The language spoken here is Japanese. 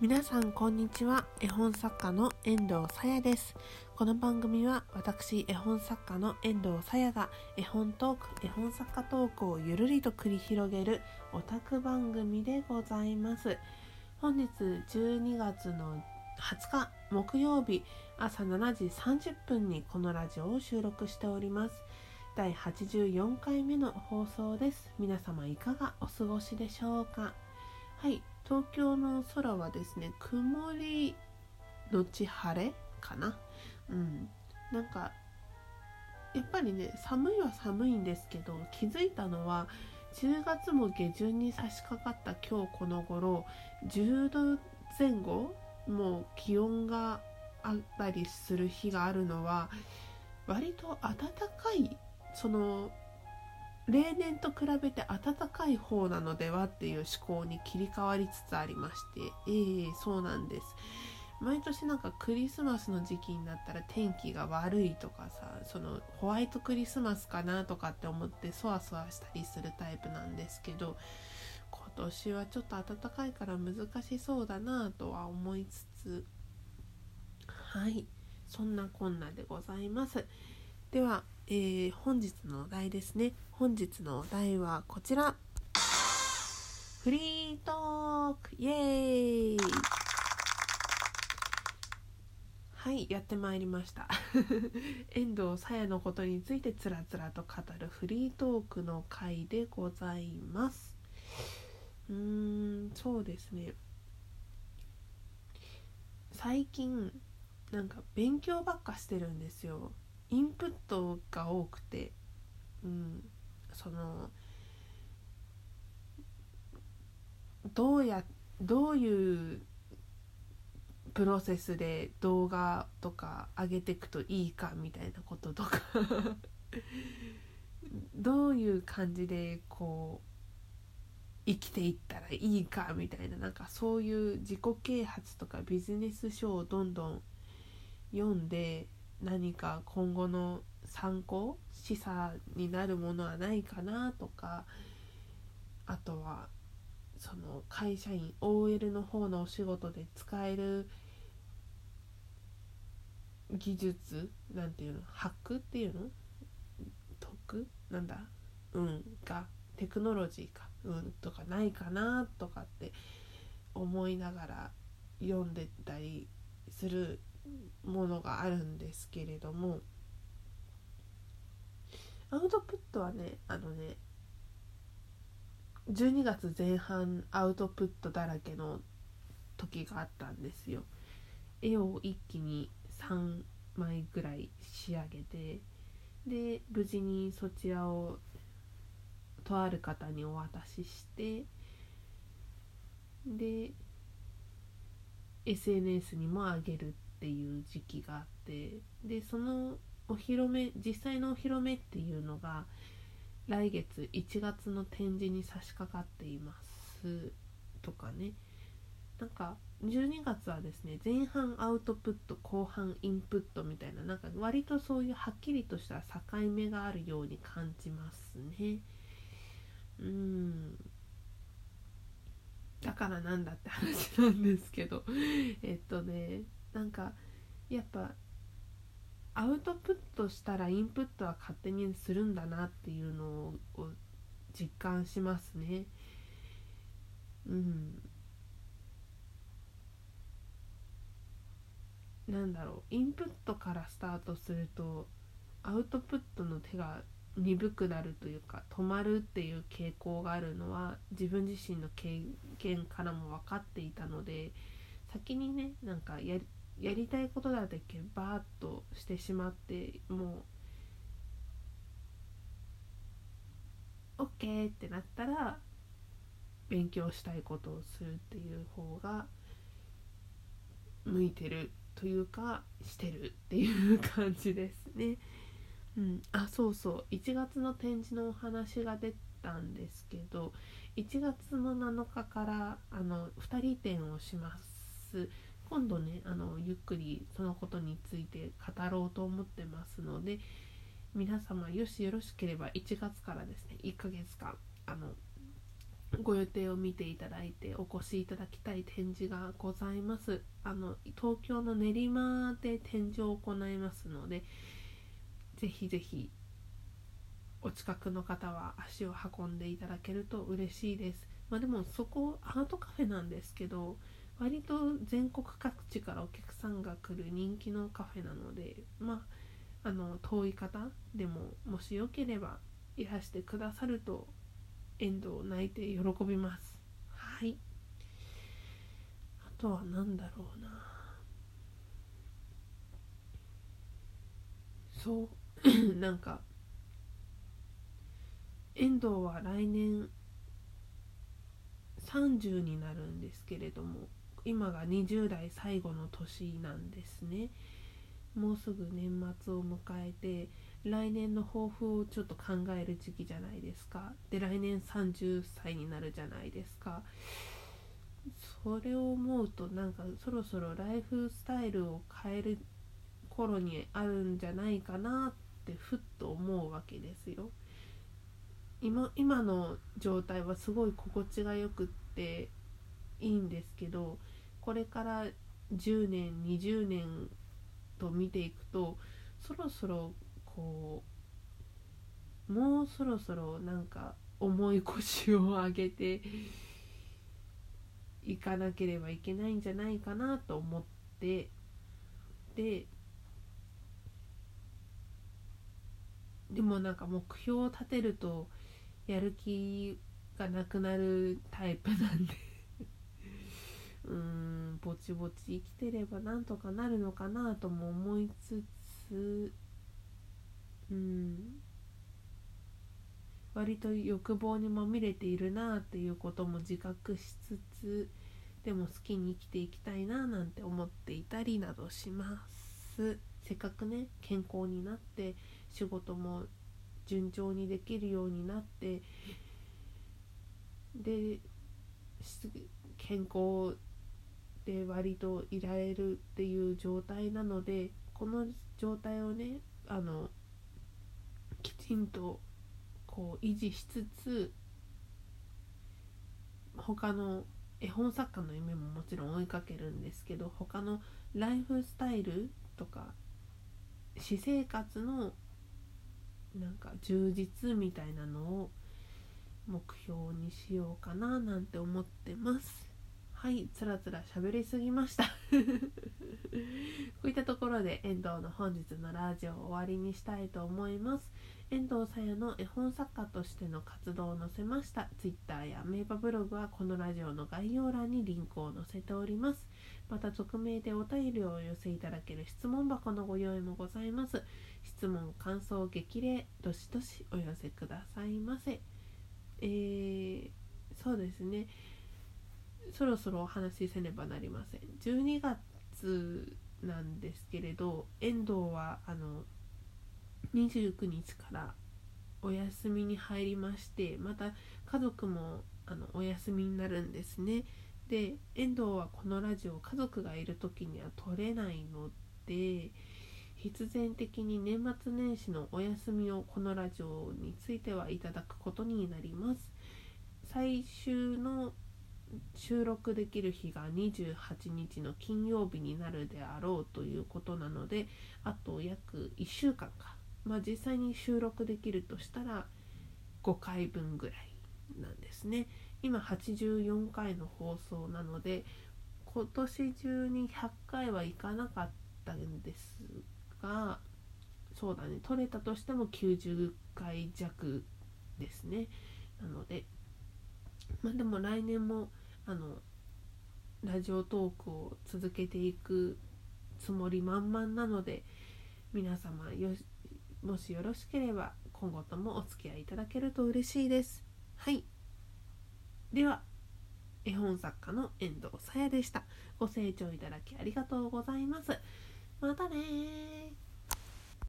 皆さんこんにちは。絵本作家の遠藤さやです。この番組は私絵本作家の遠藤さやが絵本トーク絵本作家トークをゆるりと繰り広げるオタク番組でございます。本日12月の20日木曜日朝7時30分にこのラジオを収録しております。第84回目の放送です。皆様いかがお過ごしでしょうか？はい。東京の空はですね曇りのち晴れかな？うん。なんかやっぱりね寒いは寒いんですけど気づいたのは10月も下旬に差し掛かった今日この頃10度前後もう気温があったりする日があるのは割と暖かいその例年と比べて暖かい方なのではっていう思考に切り替わりつつありましてええー、そうなんです。毎年なんかクリスマスの時期になったら天気が悪いとかさそのホワイトクリスマスかなとかって思ってそわそわしたりするタイプなんですけど今年はちょっと暖かいから難しそうだなとは思いつつはい。そんなこんなでございます。ではえー、本日のお題ですね。本日のお題はこちら。フリートーク。イエーイ。はいやってまいりました。遠藤さやのことについてつらつらと語るフリートークの回でございます。うーんそうですね。最近なんか勉強ばっかしてるんですよ。インプットが多くて、うん、そのどうやどういうプロセスで動画とか上げていくといいかみたいなこととか どういう感じでこう生きていったらいいかみたいななんかそういう自己啓発とかビジネス書をどんどん読んで何か今後の参考示唆になるものはないかなとかあとはその会社員 OL の方のお仕事で使える技術なんていうのハックっていうの？得？なんだ？うんがテクノロジーかうんとかないかなとかって思いながら読んでたりするものがあるんですけれどもアウトプットはねあのね12月前半アウトプットだらけの時があったんですよ。絵を一気に3枚ぐらい仕上げてで無事にそちらをとある方にお渡ししてで SNS にもあげるっっていう時期があってでそのお披露目実際のお披露目っていうのが来月1月の展示に差し掛かっていますとかね。なんか12月はですね前半アウトプット後半インプットみたいななんか割とそういうはっきりとした境目があるように感じますね。うん。だからなんだって話なんですけど。えっとねなんかやっぱアウトプットしたらインプットは勝手にするんだなっていうのを実感しますね。うん。なんだろうインプットからスタートするとアウトプットの手が鈍くなるというか止まるっていう傾向があるのは自分自身の経験からも分かっていたので先にねなんかややりたいことだけバーッとしてしまってもう OK ってなったら勉強したいことをするっていう方が向いてるというかしてるっていう感じですね。うん、あそうそう1月の展示のお話が出たんですけど1月の7日からあの2人展をします。今度ねあのゆっくりそのことについて語ろうと思ってますので皆様よしよろしければ1月からですね1ヶ月間あのご予定を見ていただいてお越しいただきたい展示がございます。あの東京の練馬で展示を行いますのでぜひぜひお近くの方は足を運んでいただけると嬉しいです。まあでもそこアートカフェなんですけど割と全国各地からお客さんが来る人気のカフェなのでまああの遠い方でももしよければいらしてくださると遠藤泣いて喜びます。はい。あとは何だろうな。そう。なんか遠藤は来年30になるんですけれども今が20代最後の年なんですね。もうすぐ年末を迎えて来年の抱負をちょっと考える時期じゃないですか。で来年30歳になるじゃないですか。それを思うとなんかそろそろライフスタイルを変える頃にあるんじゃないかなってふっと思うわけですよ。今今の状態はすごい心地がよくっていいんですけどこれから10年20年と見ていくとそろそろこうもうそろそろなんか重い腰を上げていかなければいけないんじゃないかなと思ってででもなんか目標を立てるとやる気がなくなるタイプなんでうーんぼちぼち生きてればなんとかなるのかなとも思いつつうん割と欲望にまみれているなっていうことも自覚しつつでも好きに生きていきたいななんて思っていたりなどします。せっかくね健康になって仕事も順調にできるようになってで健康で割といられるっていう状態なのでこの状態をねあのきちんとこう維持しつつ他の絵本作家の夢ももちろん追いかけるんですけど他のライフスタイルとか私生活のなんか充実みたいなのを目標にしようかななんて思ってます。はいつらつら喋りすぎました。こういったところで遠藤の本日のラジオを終わりにしたいと思います。遠藤さやの絵本作家としての活動を載せました。Twitter やメーバブログはこのラジオの概要欄にリンクを載せております。また匿名でお便りをお寄せいただける質問箱のご用意もございます。質問感想激励どしどしお寄せくださいませ。えー、そうですね。そろそろお話しせねばなりません。12月なんですけれど遠藤はあの29日からお休みに入りましてまた家族もあのお休みになるんですね。で遠藤はこのラジオ家族がいる時には撮れないので必然的に年末年始のお休みをこのラジオについてはいただくことになります。最終の収録できる日が28日の金曜日になるであろうということなのであと約1週間か。まあ実際に収録できるとしたら5回分ぐらいなんですね。今84回の放送なので今年中に100回はいかなかったんですがそうだね取れたとしても90回弱ですね。なのでまあでも来年もあのラジオトークを続けていくつもり満々なので皆様よもしよろしければ今後ともお付き合いいただけると嬉しいです。はい。では絵本作家の遠藤さやでした。ご清聴いただきありがとうございます。またね